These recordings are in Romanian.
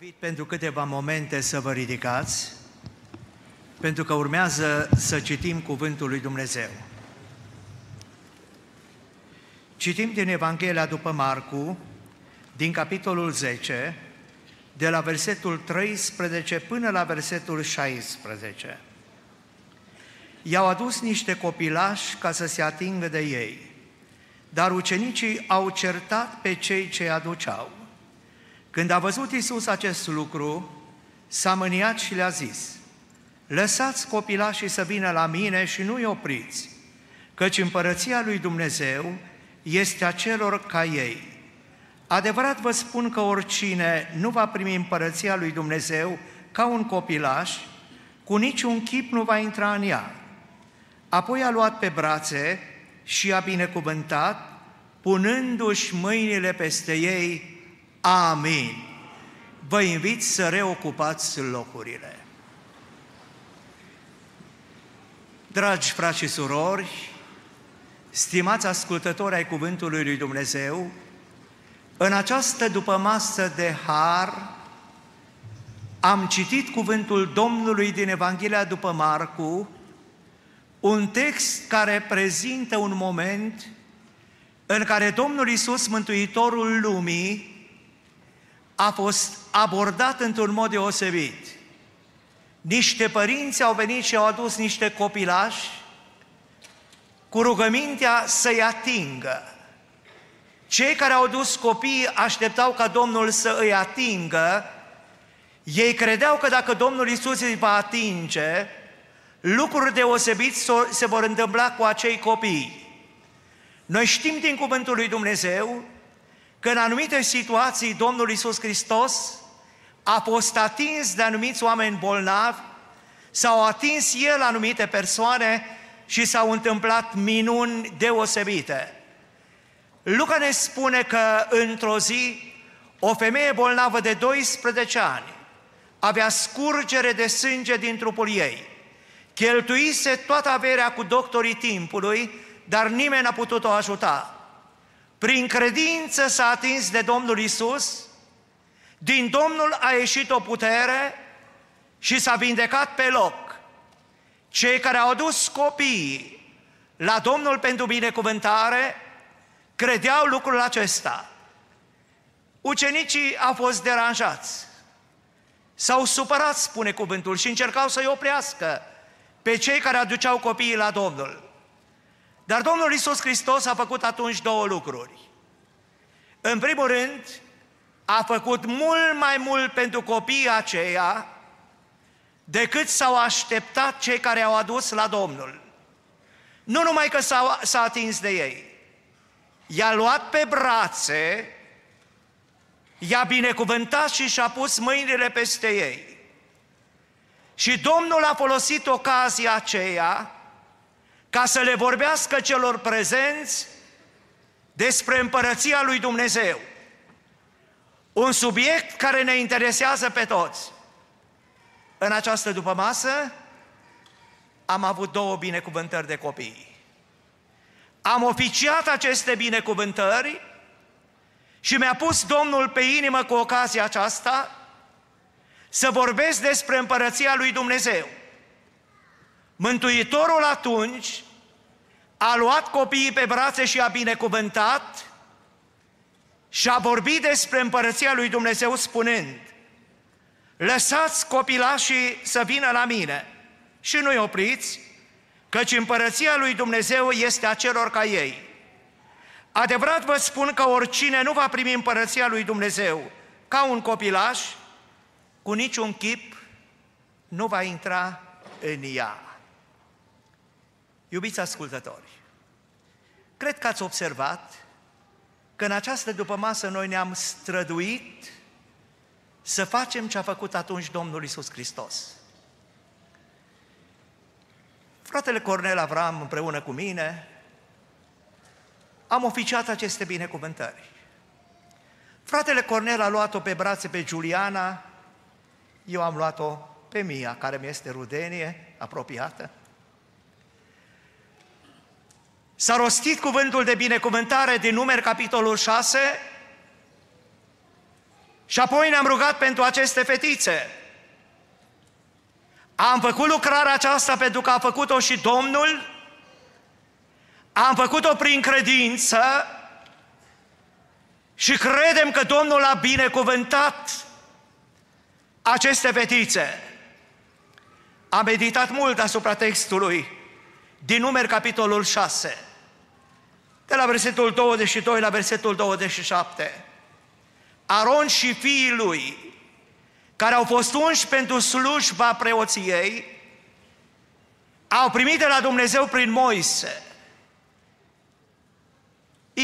invit pentru câteva momente să vă ridicați, pentru că urmează să citim Cuvântul lui Dumnezeu. Citim din Evanghelia după Marcu, din capitolul 10, de la versetul 13 până la versetul 16. I-au adus niște copilași ca să se atingă de ei, dar ucenicii au certat pe cei ce aduceau. Când a văzut Isus acest lucru, s-a mâniat și le-a zis, Lăsați copilașii să vină la mine și nu-i opriți, căci împărăția lui Dumnezeu este a celor ca ei. Adevărat vă spun că oricine nu va primi împărăția lui Dumnezeu ca un copilaș, cu niciun chip nu va intra în ea. Apoi a luat pe brațe și a binecuvântat, punându-și mâinile peste ei, Amin. Vă invit să reocupați locurile. Dragi frați și surori, stimați ascultători ai Cuvântului lui Dumnezeu, în această dupămasă de har am citit cuvântul Domnului din Evanghelia după Marcu, un text care prezintă un moment în care Domnul Isus, Mântuitorul lumii, a fost abordat într-un mod deosebit. Niște părinți au venit și au adus niște copilași cu rugămintea să-i atingă. Cei care au dus copii așteptau ca Domnul să îi atingă, ei credeau că dacă Domnul Isus îi va atinge, lucruri deosebite se vor întâmpla cu acei copii. Noi știm din Cuvântul lui Dumnezeu că în anumite situații Domnul Isus Hristos a fost atins de anumiți oameni bolnavi, s-au atins El anumite persoane și s-au întâmplat minuni deosebite. Luca ne spune că într-o zi o femeie bolnavă de 12 ani avea scurgere de sânge din trupul ei. Cheltuise toată averea cu doctorii timpului, dar nimeni n-a putut o ajuta. Prin credință s-a atins de Domnul Isus, din Domnul a ieșit o putere și s-a vindecat pe loc. Cei care au adus copiii la Domnul pentru binecuvântare credeau lucrul acesta. Ucenicii au fost deranjați. S-au supărat, spune cuvântul, și încercau să-i oprească pe cei care aduceau copiii la Domnul. Dar Domnul Isus Hristos a făcut atunci două lucruri. În primul rând, a făcut mult mai mult pentru copiii aceia decât s-au așteptat cei care au adus la Domnul. Nu numai că s-a, s-a atins de ei, i-a luat pe brațe, i-a binecuvântat și și-a pus mâinile peste ei. Și Domnul a folosit ocazia aceea ca să le vorbească celor prezenți despre împărăția lui Dumnezeu. Un subiect care ne interesează pe toți. În această dupămasă am avut două binecuvântări de copii. Am oficiat aceste binecuvântări și mi-a pus Domnul pe inimă cu ocazia aceasta să vorbesc despre împărăția lui Dumnezeu. Mântuitorul atunci a luat copiii pe brațe și a binecuvântat și a vorbit despre împărăția lui Dumnezeu spunând Lăsați copilașii să vină la mine și nu-i opriți, căci împărăția lui Dumnezeu este a celor ca ei. Adevărat vă spun că oricine nu va primi împărăția lui Dumnezeu ca un copilaș, cu niciun chip nu va intra în ea. Iubiți ascultători, cred că ați observat că în această dupămasă noi ne-am străduit să facem ce a făcut atunci Domnul Isus Hristos. Fratele Cornel Avram împreună cu mine am oficiat aceste binecuvântări. Fratele Cornel a luat-o pe brațe pe Giuliana, eu am luat-o pe Mia, care mi este rudenie apropiată. S-a rostit cuvântul de binecuvântare din numeri capitolul 6 Și apoi ne-am rugat pentru aceste fetițe. Am făcut lucrarea aceasta pentru că a făcut-o și Domnul, am făcut-o prin credință și credem că Domnul a binecuvântat aceste fetițe. Am meditat mult asupra textului din numeri capitolul 6, de la versetul 22 la versetul 27. Aron și fiii lui, care au fost unși pentru slujba preoției, au primit de la Dumnezeu prin Moise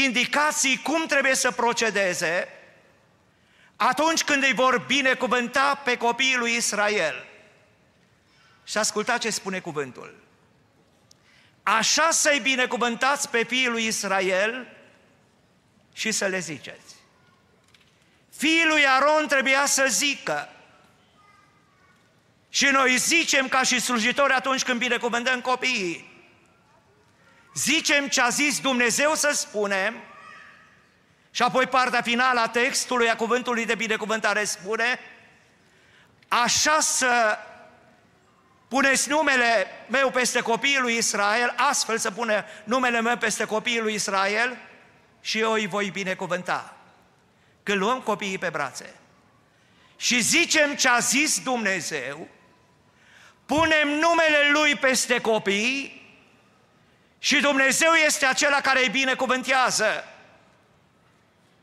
indicații cum trebuie să procedeze atunci când îi vor binecuvânta pe copiii lui Israel. Și ascultați ce spune cuvântul. Așa să-i binecuvântați pe fiii lui Israel și să le ziceți. Fiii lui Aron trebuia să zică. Și noi zicem ca și slujitori atunci când binecuvântăm copiii. Zicem ce a zis Dumnezeu să spunem și apoi partea finală a textului, a cuvântului de binecuvântare spune așa să puneți numele meu peste copiii lui Israel, astfel să pune numele meu peste copiii lui Israel și eu îi voi binecuvânta. Când luăm copiii pe brațe și zicem ce a zis Dumnezeu, punem numele Lui peste copii și Dumnezeu este acela care îi binecuvântează.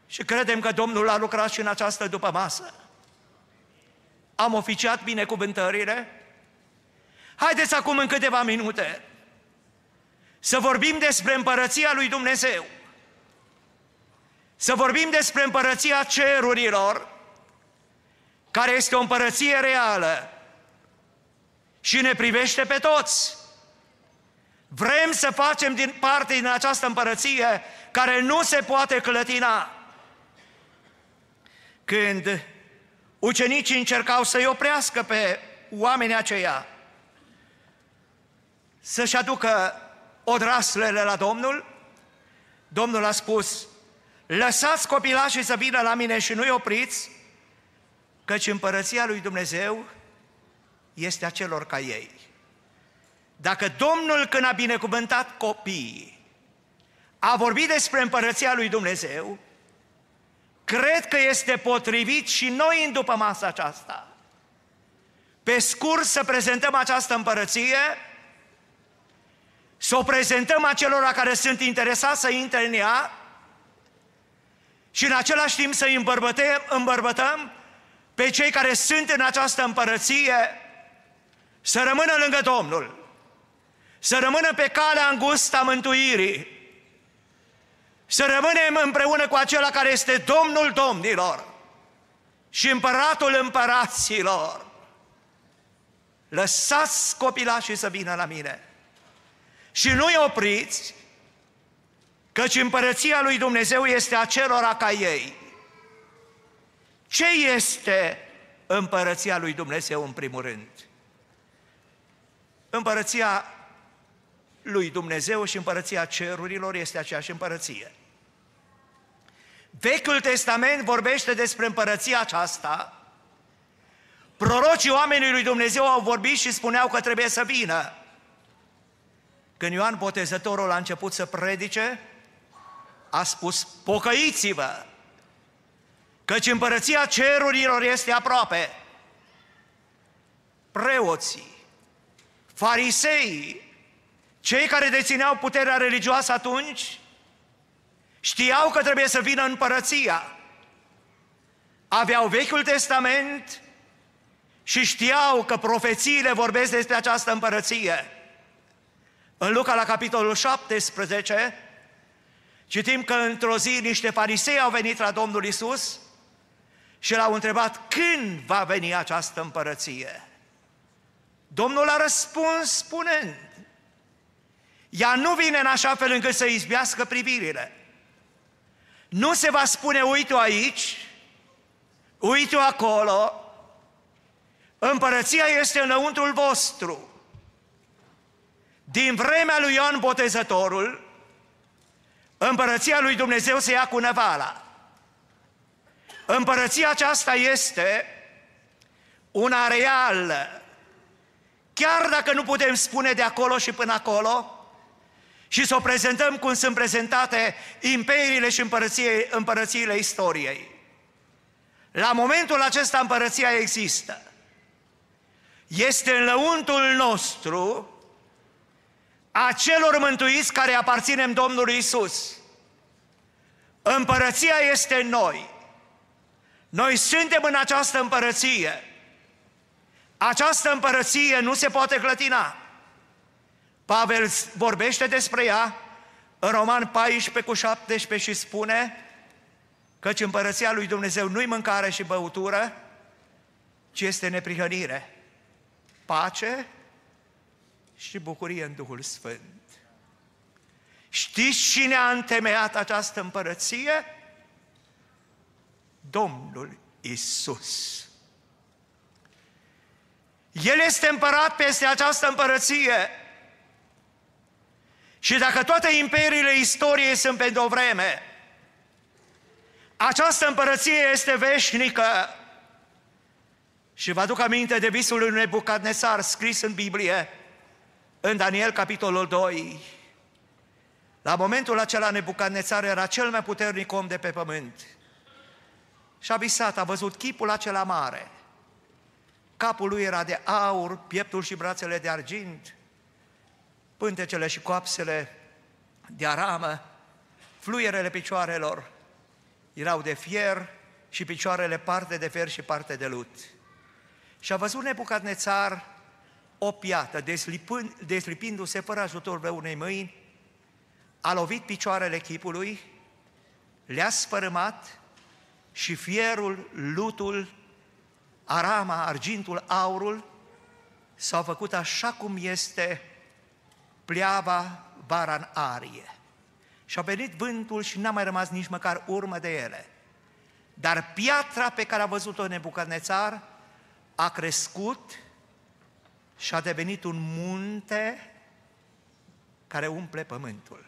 Și credem că Domnul a lucrat și în această după masă. Am oficiat binecuvântările, Haideți acum în câteva minute să vorbim despre împărăția lui Dumnezeu. Să vorbim despre împărăția cerurilor, care este o împărăție reală și ne privește pe toți. Vrem să facem din parte din această împărăție care nu se poate clătina. Când ucenicii încercau să-i oprească pe oamenii aceia, să-și aducă odraslele la Domnul, Domnul a spus, lăsați copilașii să vină la mine și nu-i opriți, căci împărăția lui Dumnezeu este a celor ca ei. Dacă Domnul când a binecuvântat copiii, a vorbit despre împărăția lui Dumnezeu, cred că este potrivit și noi în după masa aceasta. Pe scurt să prezentăm această împărăție, să o prezentăm acelora care sunt interesați să intre în ea și în același timp să îi îmbărbătăm, îmbărbătăm pe cei care sunt în această împărăție să rămână lângă Domnul, să rămână pe calea îngustă a mântuirii, să rămânem împreună cu acela care este Domnul Domnilor și Împăratul Împăraților. Lăsați copilașii să vină la mine și nu-i opriți, căci împărăția lui Dumnezeu este acelora ca ei. Ce este împărăția lui Dumnezeu în primul rând? Împărăția lui Dumnezeu și împărăția cerurilor este aceeași împărăție. Vechiul Testament vorbește despre împărăția aceasta. Prorocii oamenii lui Dumnezeu au vorbit și spuneau că trebuie să vină. Când Ioan Botezătorul a început să predice, a spus, pocăiți-vă, căci împărăția cerurilor este aproape. Preoții, farisei, cei care dețineau puterea religioasă atunci, știau că trebuie să vină împărăția. Aveau Vechiul Testament și știau că profețiile vorbesc despre această împărăție. În Luca, la capitolul 17, citim că într-o zi niște farisei au venit la Domnul Isus și l-au întrebat când va veni această împărăție. Domnul a răspuns spunând, ea nu vine în așa fel încât să izbească privirile. Nu se va spune, uite-o aici, uite-o acolo, împărăția este înăuntrul vostru. Din vremea lui Ioan Botezătorul, împărăția lui Dumnezeu se ia cu năvala. Împărăția aceasta este una reală, chiar dacă nu putem spune de acolo și până acolo, și să o prezentăm cum sunt prezentate imperiile și împărăție, împărățiile istoriei. La momentul acesta împărăția există. Este în lăuntul nostru a celor mântuiți care aparținem Domnului Isus. Împărăția este în noi. Noi suntem în această împărăție. Această împărăție nu se poate clătina. Pavel vorbește despre ea în Roman 14 cu 17 și spune căci împărăția lui Dumnezeu nu-i mâncare și băutură, ci este neprihănire, pace și bucurie în Duhul Sfânt. Știți cine a întemeiat această împărăție? Domnul Isus. El este împărat peste această împărăție. Și dacă toate imperiile istoriei sunt pentru o vreme, această împărăție este veșnică. Și vă aduc aminte de visul lui Nebucadnețar scris în Biblie, în Daniel capitolul 2. La momentul acela Nebucadnețar era cel mai puternic om de pe pământ. Și a visat, a văzut chipul acela mare. Capul lui era de aur, pieptul și brațele de argint, pântecele și coapsele de aramă, fluierele picioarelor erau de fier și picioarele parte de fier și parte de lut. Și a văzut Nebucadnețar o piată, deslipindu-se fără ajutorul de unei mâini, a lovit picioarele chipului, le-a sfărâmat și fierul, lutul, arama, argintul, aurul s-au făcut așa cum este pleava vara în arie. Și a venit vântul și n-a mai rămas nici măcar urmă de ele. Dar piatra pe care a văzut-o Nebucadnețar a crescut și a devenit un munte care umple pământul.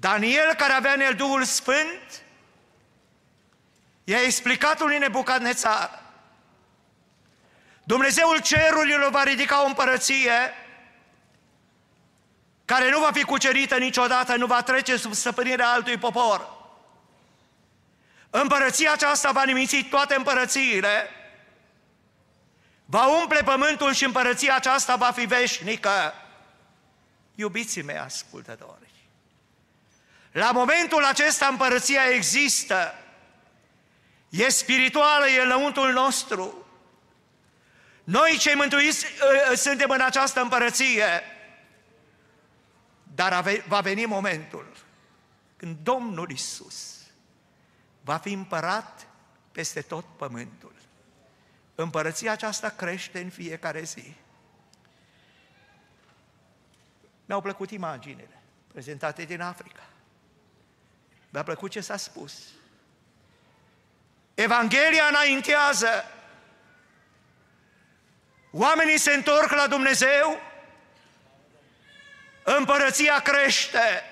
Daniel, care avea în el Duhul Sfânt, i-a explicat lui Nebucadnețar, Dumnezeul cerurilor va ridica o împărăție care nu va fi cucerită niciodată, nu va trece sub stăpânirea altui popor. Împărăția aceasta va nimici toate împărățiile, va umple pământul și împărăția aceasta va fi veșnică. Iubiții mei ascultători, la momentul acesta împărăția există, e spirituală, e înăuntul nostru. Noi cei mântuiți ă, ă, suntem în această împărăție, dar va veni momentul când Domnul Isus va fi împărat peste tot pământul. Împărăția aceasta crește în fiecare zi. Mi-au plăcut imaginele prezentate din Africa. Mi-a plăcut ce s-a spus. Evanghelia înaintează. Oamenii se întorc la Dumnezeu Împărăția crește.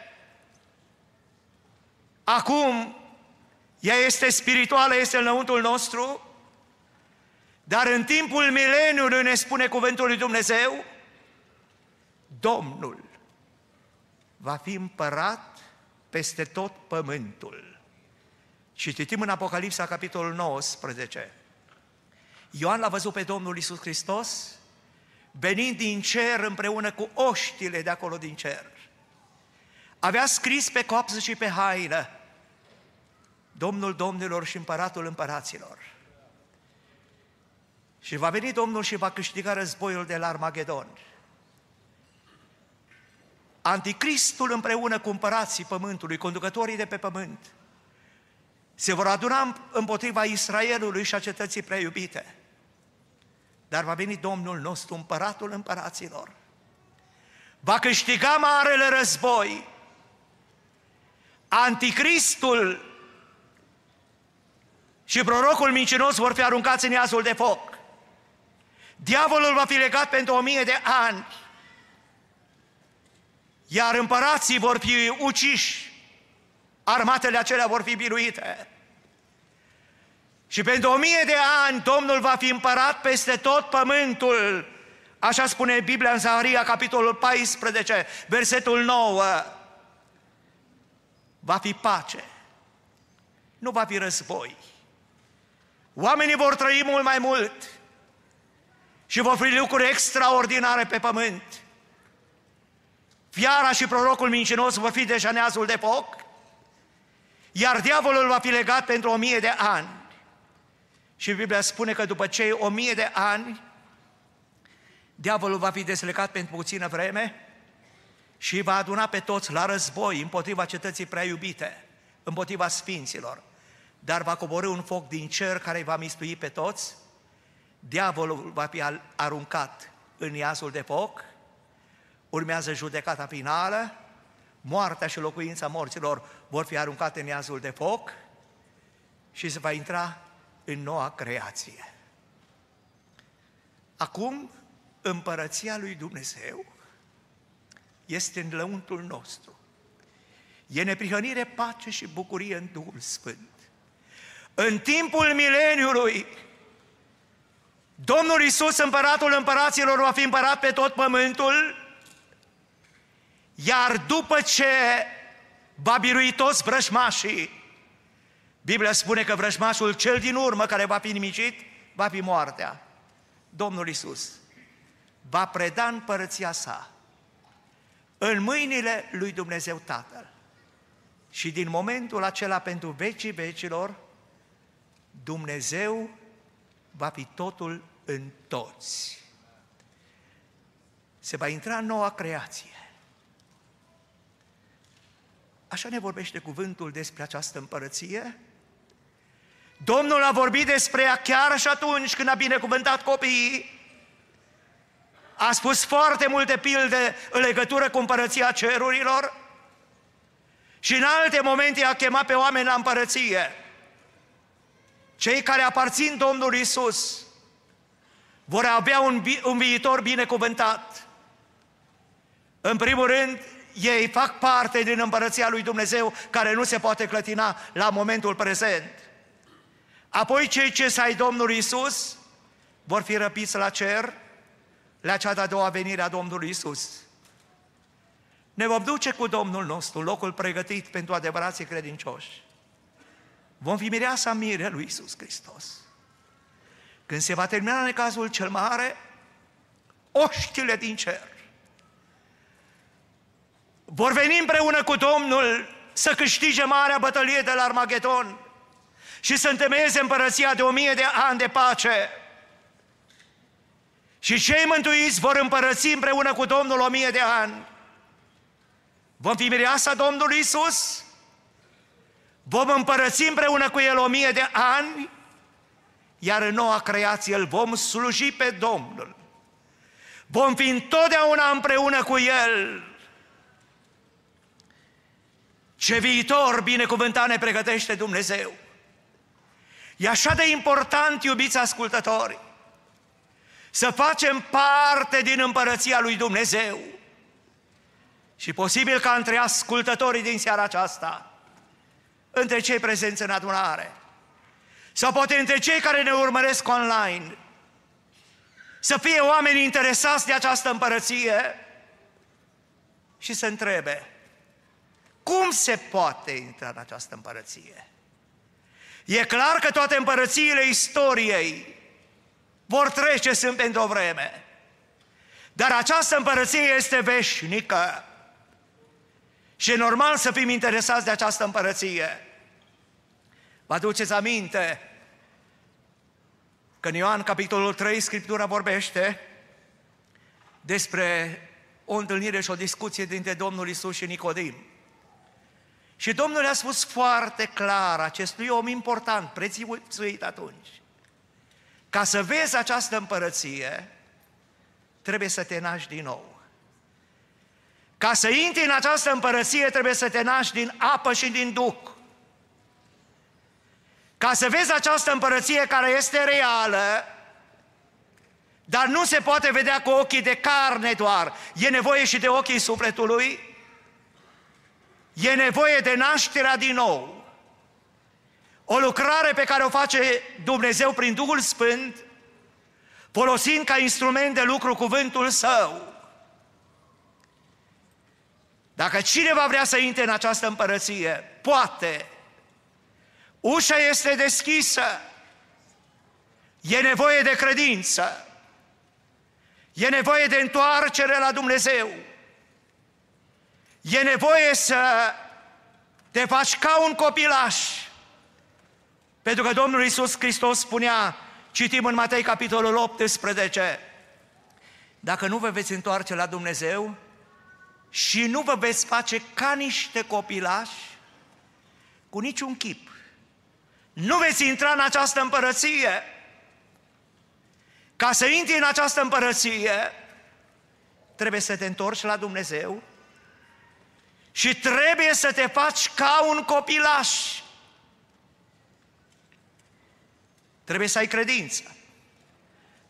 Acum, ea este spirituală, este înăuntul nostru, dar în timpul mileniului ne spune cuvântul lui Dumnezeu, Domnul va fi împărat peste tot pământul. Și citim în Apocalipsa, capitolul 19. Ioan l-a văzut pe Domnul Isus Hristos venind din cer împreună cu oștile de acolo din cer. Avea scris pe coapsă și pe haină Domnul Domnilor și Împăratul Împăraților. Și va veni Domnul și va câștiga războiul de la Armagedon. Anticristul împreună cu împărații pământului, conducătorii de pe pământ, se vor aduna împotriva Israelului și a cetății preiubite. Dar va veni Domnul nostru, împăratul împăraților. Va câștiga marele război. Anticristul și prorocul mincinos vor fi aruncați în iazul de foc. Diavolul va fi legat pentru o mie de ani. Iar împărații vor fi uciși. Armatele acelea vor fi biruite. Și pentru o mie de ani Domnul va fi împărat peste tot pământul. Așa spune Biblia în Zaharia, capitolul 14, versetul 9. Va fi pace. Nu va fi război. Oamenii vor trăi mult mai mult și vor fi lucruri extraordinare pe pământ. Fiara și prorocul mincinos vor fi deja neazul de foc, iar diavolul va fi legat pentru o mie de ani. Și Biblia spune că după cei o mie de ani, diavolul va fi deslecat pentru puțină vreme și va aduna pe toți la război împotriva cetății prea iubite, împotriva sfinților. Dar va coborâ un foc din cer care îi va mistui pe toți, diavolul va fi aruncat în iazul de foc, urmează judecata finală, moartea și locuința morților vor fi aruncate în iazul de foc și se va intra în noua creație. Acum, împărăția lui Dumnezeu este în lăuntul nostru. E neprihănire, pace și bucurie în Duhul Sfânt. În timpul mileniului, Domnul Isus, împăratul împăraților, va fi împărat pe tot pământul, iar după ce va birui toți vrăjmașii, Biblia spune că vrăjmașul cel din urmă care va fi nimicit, va fi moartea. Domnul Isus va preda împărăția sa în mâinile lui Dumnezeu Tatăl. Și din momentul acela pentru vecii vecilor, Dumnezeu va fi totul în toți. Se va intra în noua creație. Așa ne vorbește cuvântul despre această împărăție. Domnul a vorbit despre ea chiar și atunci când a binecuvântat copiii. A spus foarte multe pilde în legătură cu împărăția cerurilor și în alte momente a chemat pe oameni la împărăție. Cei care aparțin Domnului Isus vor avea un, vi- un viitor binecuvântat. În primul rând, ei fac parte din împărăția lui Dumnezeu care nu se poate clătina la momentul prezent. Apoi cei ce să ai Domnului Isus vor fi răpiți la cer la cea de-a doua venire a Domnului Isus. Ne vom duce cu Domnul nostru, locul pregătit pentru adevărații credincioși. Vom fi mireasa mire lui Isus Hristos. Când se va termina necazul cel mare, oștile din cer vor veni împreună cu Domnul să câștige marea bătălie de la Armagedon și să întemeieze împărăția de o mie de ani de pace. Și cei mântuiți vor împărăți împreună cu Domnul o mie de ani. Vom fi mireasa Domnului Isus, vom împărăți împreună cu El o mie de ani, iar în noua creație îl vom sluji pe Domnul. Vom fi întotdeauna împreună cu El. Ce viitor binecuvântat ne pregătește Dumnezeu! E așa de important, iubiți ascultători, să facem parte din împărăția lui Dumnezeu. Și posibil ca între ascultătorii din seara aceasta, între cei prezenți în adunare, sau poate între cei care ne urmăresc online, să fie oameni interesați de această împărăție și să întrebe, cum se poate intra în această împărăție? E clar că toate împărățiile istoriei vor trece, sunt pentru o vreme. Dar această împărăție este veșnică. Și e normal să fim interesați de această împărăție. Vă aduceți aminte că în Ioan, capitolul 3, Scriptura vorbește despre o întâlnire și o discuție dintre Domnul Isus și Nicodim. Și Domnul a spus foarte clar acestui om important, prețuit atunci, ca să vezi această împărăție, trebuie să te naști din nou. Ca să intri în această împărăție, trebuie să te naști din apă și din duh. Ca să vezi această împărăție care este reală, dar nu se poate vedea cu ochii de carne doar, e nevoie și de ochii sufletului, E nevoie de nașterea din nou. O lucrare pe care o face Dumnezeu prin Duhul Sfânt, folosind ca instrument de lucru cuvântul Său. Dacă cineva vrea să intre în această împărăție, poate. Ușa este deschisă. E nevoie de credință. E nevoie de întoarcere la Dumnezeu. E nevoie să te faci ca un copilaș. Pentru că Domnul Iisus Hristos spunea, citim în Matei capitolul 18, dacă nu vă veți întoarce la Dumnezeu și nu vă veți face ca niște copilași, cu niciun chip, nu veți intra în această împărăție. Ca să intri în această împărăție, trebuie să te întorci la Dumnezeu și trebuie să te faci ca un copilaș. Trebuie să ai credință.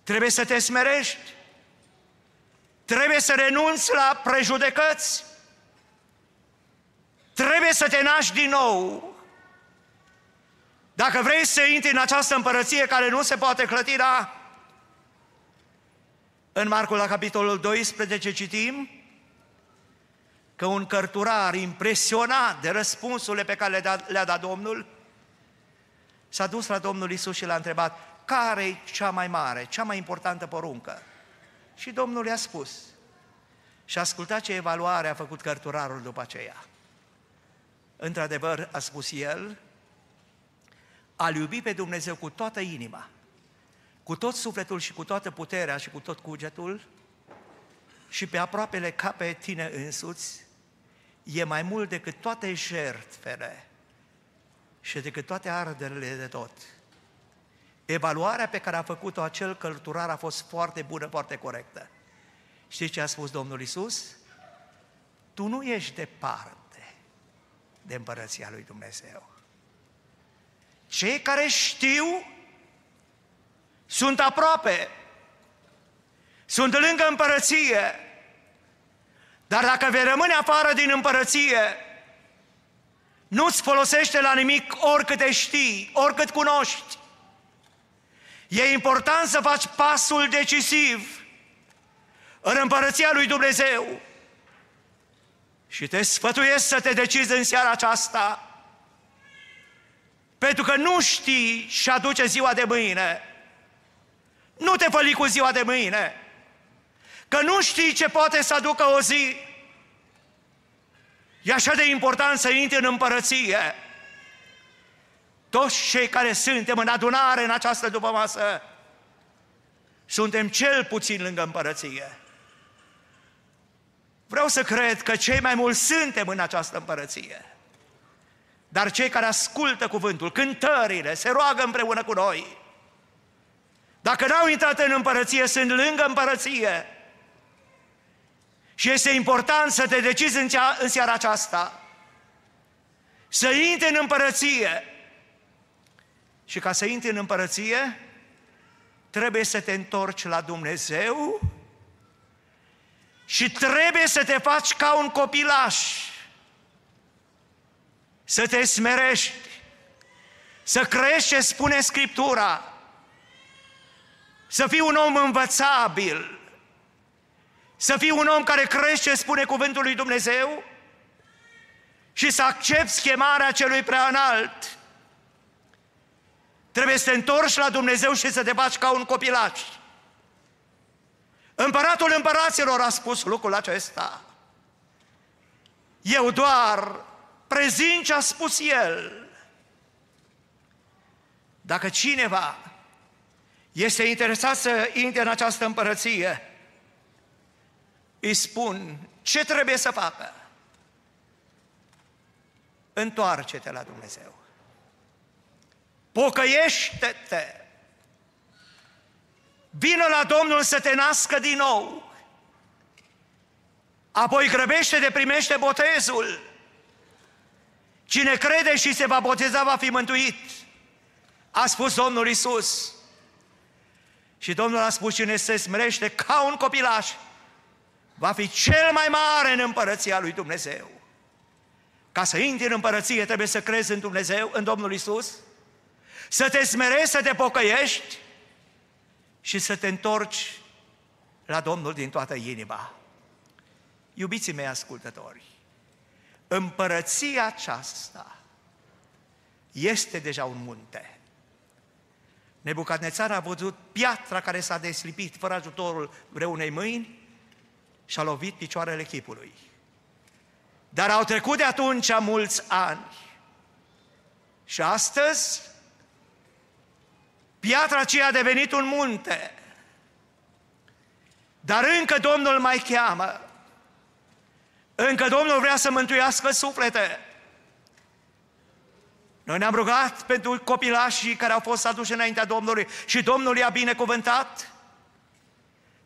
Trebuie să te smerești. Trebuie să renunți la prejudecăți. Trebuie să te naști din nou. Dacă vrei să intri în această împărăție care nu se poate clătira, în Marcul la capitolul 12 citim că un cărturar impresionat de răspunsurile pe care le-a dat, le dat Domnul, s-a dus la Domnul Isus și l-a întrebat, care e cea mai mare, cea mai importantă poruncă? Și Domnul i-a spus. Și ascultat ce evaluare a făcut cărturarul după aceea. Într-adevăr, a spus el, a iubi pe Dumnezeu cu toată inima, cu tot sufletul și cu toată puterea și cu tot cugetul și pe aproapele ca pe tine însuți, e mai mult decât toate jertfele și decât toate arderile de tot. Evaluarea pe care a făcut-o acel călturar a fost foarte bună, foarte corectă. Știți ce a spus Domnul Isus? Tu nu ești departe de împărăția lui Dumnezeu. Cei care știu sunt aproape, sunt lângă împărăție, dar dacă vei rămâne afară din împărăție, nu-ți folosește la nimic oricât te știi, oricât cunoști. E important să faci pasul decisiv în împărăția lui Dumnezeu. Și te sfătuiesc să te decizi în seara aceasta, pentru că nu știi și aduce ziua de mâine. Nu te făli cu ziua de mâine, că nu știi ce poate să aducă o zi. E așa de important să intri în împărăție. Toți cei care suntem în adunare în această dupămasă, suntem cel puțin lângă împărăție. Vreau să cred că cei mai mulți suntem în această împărăție. Dar cei care ascultă cuvântul, cântările, se roagă împreună cu noi, dacă n-au intrat în împărăție, sunt lângă împărăție. Și este important să te decizi în, în seara aceasta să intri în împărăție. Și ca să intri în împărăție, trebuie să te întorci la Dumnezeu și trebuie să te faci ca un copilaș, să te smerești, să crești ce spune Scriptura, să fii un om învățabil, să fii un om care crește, spune cuvântul lui Dumnezeu, și să accepti chemarea celui prea înalt. Trebuie să te întorci la Dumnezeu și să te faci ca un copilaș. Împăratul împăraților a spus lucrul acesta. Eu doar prezint ce a spus el. Dacă cineva este interesat să intre în această împărăție, îi spun ce trebuie să facă. Întoarce-te la Dumnezeu. Pocăiește-te. Vină la Domnul să te nască din nou. Apoi grăbește de primește botezul. Cine crede și se va boteza va fi mântuit. A spus Domnul Isus. Și Domnul a spus, cine se smerește ca un copilaș, va fi cel mai mare în împărăția lui Dumnezeu. Ca să intri în împărăție trebuie să crezi în Dumnezeu, în Domnul Isus, să te smerezi, să te pocăiești și să te întorci la Domnul din toată inima. Iubiții mei ascultători, împărăția aceasta este deja un munte. Nebucadnețar a văzut piatra care s-a deslipit fără ajutorul vreunei mâini și a lovit picioarele chipului. Dar au trecut de atunci mulți ani. Și astăzi, piatra aceea a devenit un munte. Dar încă Domnul mai cheamă. Încă Domnul vrea să mântuiască suflete. Noi ne-am rugat pentru copilașii care au fost aduși înaintea Domnului și Domnul i-a binecuvântat.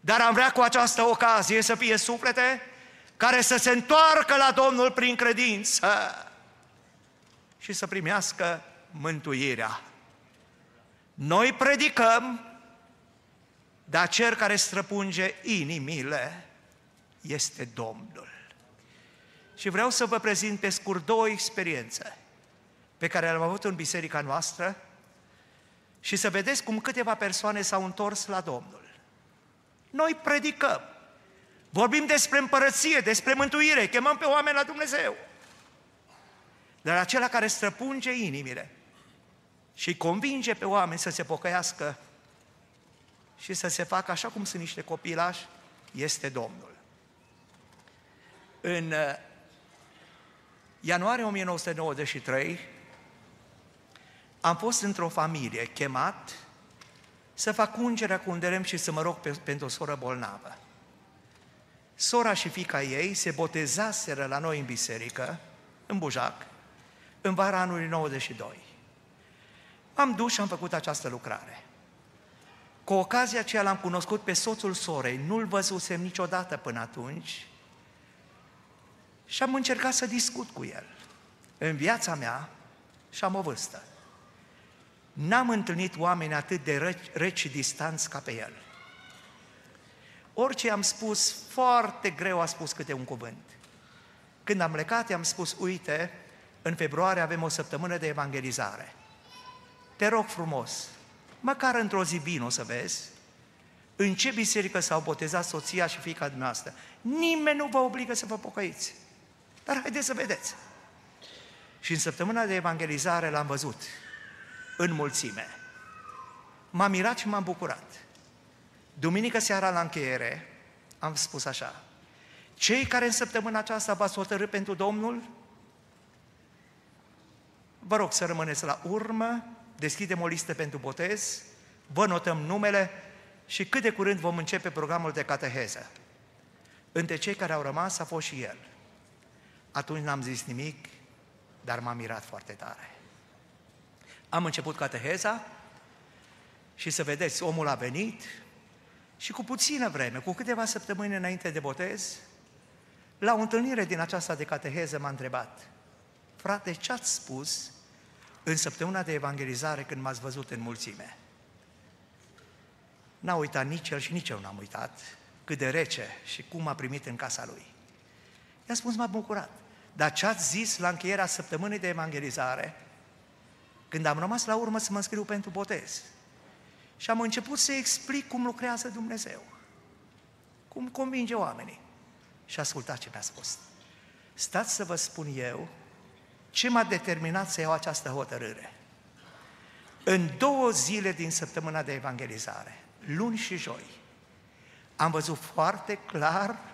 Dar am vrea cu această ocazie să fie suflete care să se întoarcă la Domnul prin credință și să primească mântuirea. Noi predicăm, dar cer care străpunge inimile este Domnul. Și vreau să vă prezint pe scurt două experiențe pe care le-am avut în biserica noastră și să vedeți cum câteva persoane s-au întors la Domnul. Noi predicăm, vorbim despre împărăție, despre mântuire, chemăm pe oameni la Dumnezeu. Dar acela care străpunge inimile și convinge pe oameni să se pocăiască și să se facă așa cum sunt niște copilași, este Domnul. În uh, ianuarie 1993 am fost într-o familie chemat să fac ungerea cu un lemn și să mă rog pe, pentru o soră bolnavă. Sora și fica ei se botezaseră la noi în biserică, în Bujac, în vara anului 92. Am dus și am făcut această lucrare. Cu ocazia aceea l-am cunoscut pe soțul sorei, nu-l văzusem niciodată până atunci și am încercat să discut cu el. În viața mea și am o vârstă. N-am întâlnit oameni atât de reci, reci și distanți ca pe el. Orice am spus, foarte greu a spus câte un cuvânt. Când am plecat, i-am spus, uite, în februarie avem o săptămână de evangelizare. Te rog frumos, măcar într-o zi vin o să vezi, în ce biserică s-au botezat soția și fiica dumneavoastră. Nimeni nu vă obligă să vă pocăiți. Dar haideți să vedeți. Și în săptămâna de evangelizare l-am văzut în mulțime. M-am mirat și m-am bucurat. Duminică seara la încheiere am spus așa, cei care în săptămâna aceasta v-ați hotărât pentru Domnul, vă rog să rămâneți la urmă, deschidem o listă pentru botez, vă notăm numele și cât de curând vom începe programul de cateheză. Între cei care au rămas a fost și el. Atunci n-am zis nimic, dar m-am mirat foarte tare. Am început cateheza și să vedeți, omul a venit și cu puțină vreme, cu câteva săptămâni înainte de botez, la o întâlnire din aceasta de cateheză m-a întrebat, frate, ce ați spus în săptămâna de evangelizare când m-ați văzut în mulțime? N-a uitat nici el și nici eu n-am uitat cât de rece și cum a primit în casa lui. I-a spus, m-a bucurat. Dar ce ați zis la încheierea săptămânii de evangelizare, când am rămas la urmă să mă înscriu pentru botez. Și am început să explic cum lucrează Dumnezeu, cum convinge oamenii. Și ascultați ce mi-a spus. Stați să vă spun eu ce m-a determinat să iau această hotărâre. În două zile din săptămâna de evangelizare, luni și joi, am văzut foarte clar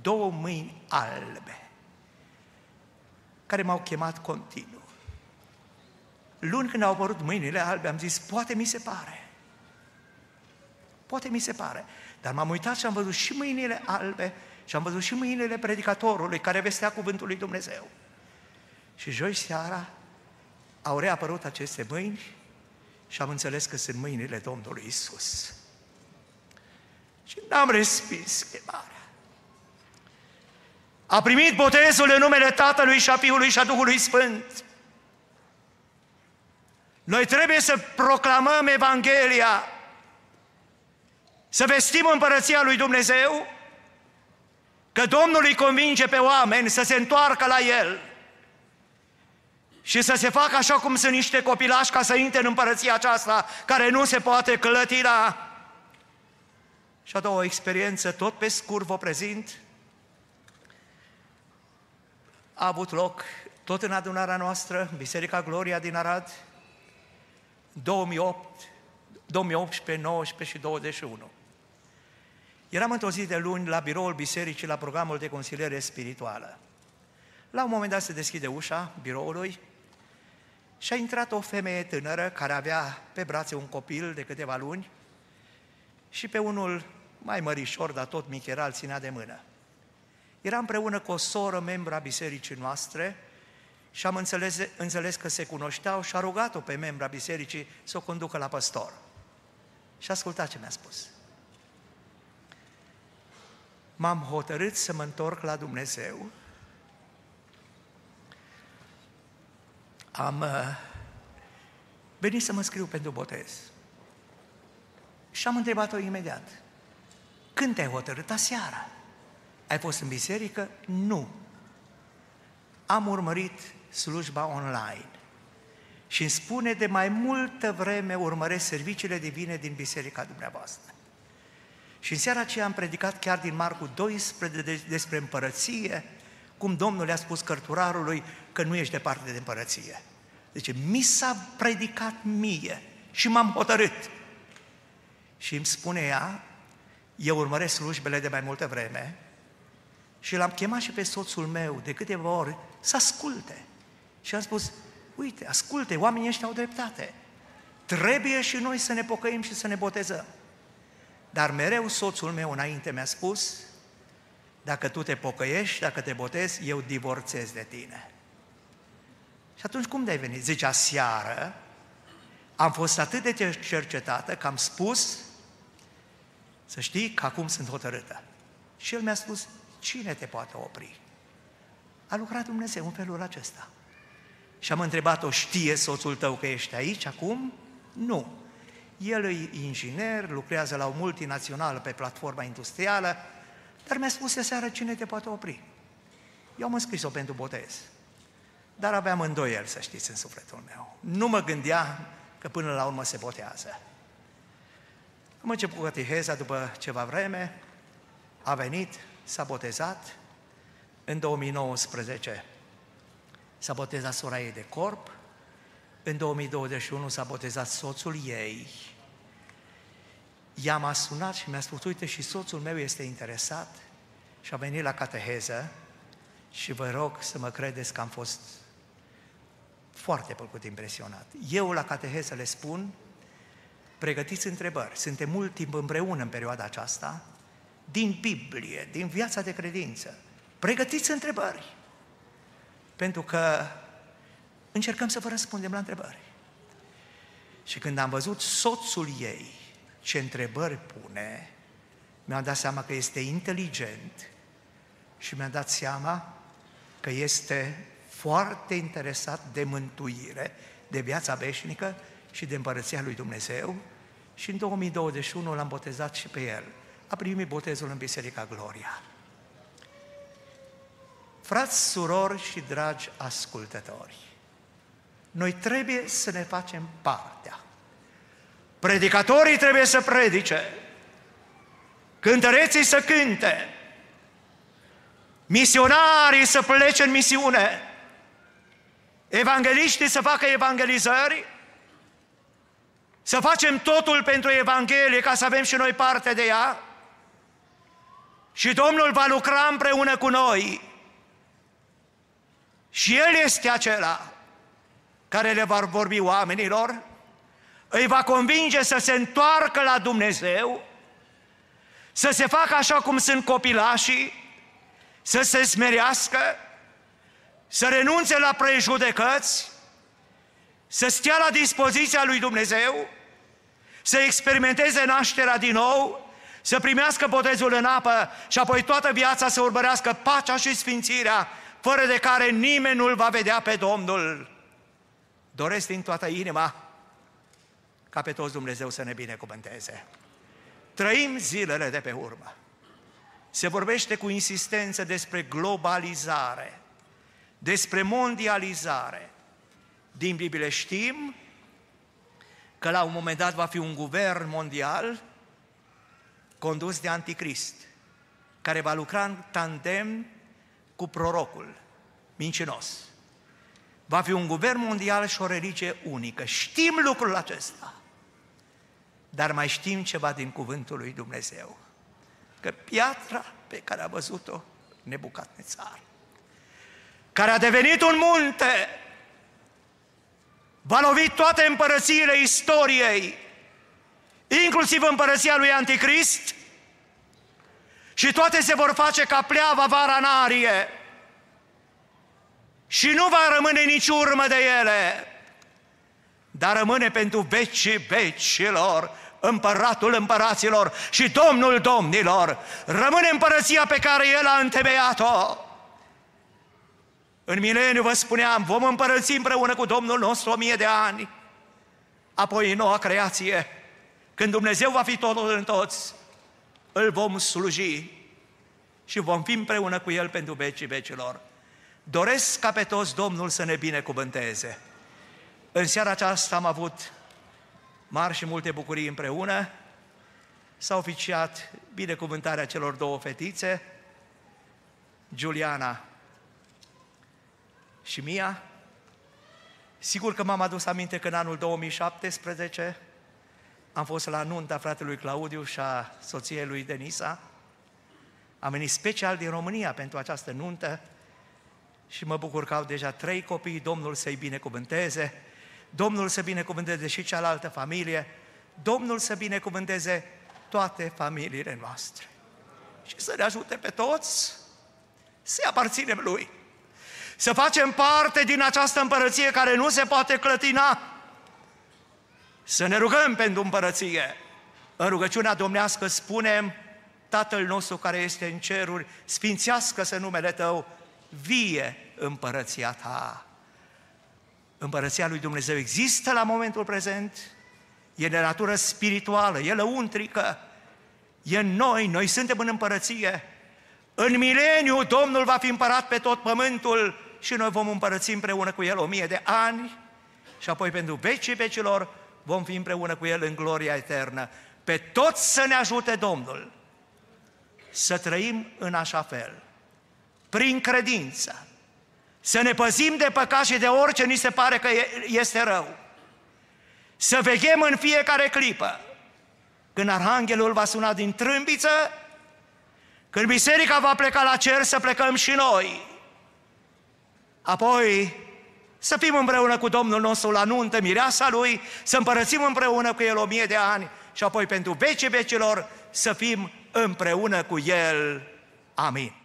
două mâini albe care m-au chemat continuu. Luni când au apărut mâinile albe, am zis, poate mi se pare. Poate mi se pare. Dar m-am uitat și am văzut și mâinile albe și am văzut și mâinile predicatorului care vestea cuvântul lui Dumnezeu. Și joi seara au reapărut aceste mâini și am înțeles că sunt mâinile Domnului Isus. Și n-am respins chemarea. A primit botezul în numele Tatălui și a Fiului și a Duhului Sfânt. Noi trebuie să proclamăm Evanghelia, să vestim împărăția lui Dumnezeu, că Domnul îi convinge pe oameni să se întoarcă la El. și să se facă așa cum sunt niște copilași ca să intre în împărăția aceasta care nu se poate clăti la... Și a doua o experiență, tot pe scurt vă prezint, a avut loc tot în adunarea noastră, Biserica Gloria din Arad, 2008, 2018, 19 și 21. Eram într-o zi de luni la biroul bisericii, la programul de consiliere spirituală. La un moment dat se deschide ușa biroului și a intrat o femeie tânără care avea pe brațe un copil de câteva luni și pe unul mai mărișor, dar tot mic era, îl ținea de mână. Era împreună cu o soră, membra bisericii noastre, și am înțeles, înțeles că se cunoșteau și a rugat-o pe membra bisericii să o conducă la păstor. Și ascultat ce mi-a spus. M-am hotărât să mă întorc la Dumnezeu. Am uh, venit să mă scriu pentru botez. Și am întrebat-o imediat. Când te-ai hotărât? Aseara. Ai fost în biserică? Nu. Am urmărit slujba online. Și îmi spune de mai multă vreme urmăresc serviciile divine din biserica dumneavoastră. Și în seara aceea am predicat chiar din Marcu 12 despre împărăție, cum Domnul le-a spus cărturarului că nu ești departe de împărăție. Deci mi s-a predicat mie și m-am hotărât. Și îmi spune ea, eu urmăresc slujbele de mai multă vreme și l-am chemat și pe soțul meu de câteva ori să asculte. Și am spus, uite, asculte, oamenii ăștia au dreptate. Trebuie și noi să ne pocăim și să ne botezăm. Dar mereu soțul meu înainte mi-a spus, dacă tu te pocăiești, dacă te botezi, eu divorțez de tine. Și atunci cum de-ai venit? Zicea, seară am fost atât de cercetată că am spus, să știi că acum sunt hotărâtă. Și el mi-a spus, cine te poate opri? A lucrat Dumnezeu în felul acesta. Și am întrebat-o, știe soțul tău că ești aici acum? Nu. El e inginer, lucrează la o multinațională pe platforma industrială, dar mi-a spus seara cine te poate opri. Eu am înscris-o pentru botez. Dar aveam îndoieli, să știți, în sufletul meu. Nu mă gândea că până la urmă se botează. Am început cateheza după ceva vreme, a venit, s-a botezat, în 2019 s-a botezat sora ei de corp, în 2021 s-a botezat soțul ei. Ea m-a sunat și mi-a spus, uite, și soțul meu este interesat și a venit la cateheză și vă rog să mă credeți că am fost foarte plăcut impresionat. Eu la cateheză le spun, pregătiți întrebări, suntem mult timp împreună în perioada aceasta, din Biblie, din viața de credință. Pregătiți întrebări. Pentru că încercăm să vă răspundem la întrebări. Și când am văzut soțul ei ce întrebări pune, mi-am dat seama că este inteligent și mi-am dat seama că este foarte interesat de mântuire, de viața veșnică și de împărăția lui Dumnezeu și în 2021 l-am botezat și pe el. A primit botezul în Biserica Gloria. Frați, surori și dragi ascultători, noi trebuie să ne facem partea. Predicatorii trebuie să predice, cântăreții să cânte, misionarii să plece în misiune, evangeliștii să facă evangelizări, să facem totul pentru Evanghelie ca să avem și noi parte de ea și Domnul va lucra împreună cu noi. Și El este acela care le va vorbi oamenilor, îi va convinge să se întoarcă la Dumnezeu, să se facă așa cum sunt copilașii, să se smerească, să renunțe la prejudecăți, să stea la dispoziția lui Dumnezeu, să experimenteze nașterea din nou, să primească botezul în apă și apoi toată viața să urmărească pacea și sfințirea fără de care nimeni nu-L va vedea pe Domnul. Doresc din toată inima ca pe toți Dumnezeu să ne binecuvânteze. Trăim zilele de pe urmă. Se vorbește cu insistență despre globalizare, despre mondializare. Din Biblie știm că la un moment dat va fi un guvern mondial condus de anticrist, care va lucra în tandem cu prorocul mincinos. Va fi un guvern mondial și o religie unică. Știm lucrul acesta. Dar mai știm ceva din cuvântul lui Dumnezeu. Că piatra pe care a văzut-o Nebucadnețar, care a devenit un munte, va lovi toate împărățiile istoriei, inclusiv împărăția lui Anticrist, și toate se vor face ca pleava vara în arie și nu va rămâne nici urmă de ele, dar rămâne pentru vecii vecilor, împăratul împăraților și domnul domnilor. Rămâne împărăția pe care el a întemeiat-o. În mileniu vă spuneam, vom împărăți împreună cu Domnul nostru o mie de ani. Apoi în noua creație, când Dumnezeu va fi totul în toți, îl vom sluji și vom fi împreună cu El pentru vecii vecilor. Doresc ca pe toți Domnul să ne binecuvânteze. În seara aceasta am avut mari și multe bucurii împreună. S-a oficiat binecuvântarea celor două fetițe, Giuliana și Mia. Sigur că m-am adus aminte că în anul 2017 am fost la nunta fratelui Claudiu și a soției lui Denisa. Am venit special din România pentru această nuntă și mă bucur că au deja trei copii, Domnul să-i binecuvânteze, Domnul să binecuvânteze și cealaltă familie, Domnul să binecuvânteze toate familiile noastre și să ne ajute pe toți să aparținem Lui. Să facem parte din această împărăție care nu se poate clătina. Să ne rugăm pentru împărăție. În rugăciunea domnească spunem, Tatăl nostru care este în ceruri, sfințească-se numele Tău, vie împărăția Ta. Împărăția lui Dumnezeu există la momentul prezent, e de natură spirituală, e lăuntrică, e în noi, noi suntem în împărăție. În mileniu Domnul va fi împărat pe tot pământul și noi vom împărăți împreună cu El o mie de ani și apoi pentru vecii vecilor vom fi împreună cu El în gloria eternă. Pe toți să ne ajute Domnul să trăim în așa fel, prin credință, să ne păzim de păcat și de orice ni se pare că este rău, să veghem în fiecare clipă, când Arhanghelul va suna din trâmbiță, când biserica va pleca la cer, să plecăm și noi. Apoi să fim împreună cu Domnul nostru la nuntă, mireasa Lui, să împărățim împreună cu El o mie de ani și apoi pentru vecii vecilor să fim împreună cu El. Amin.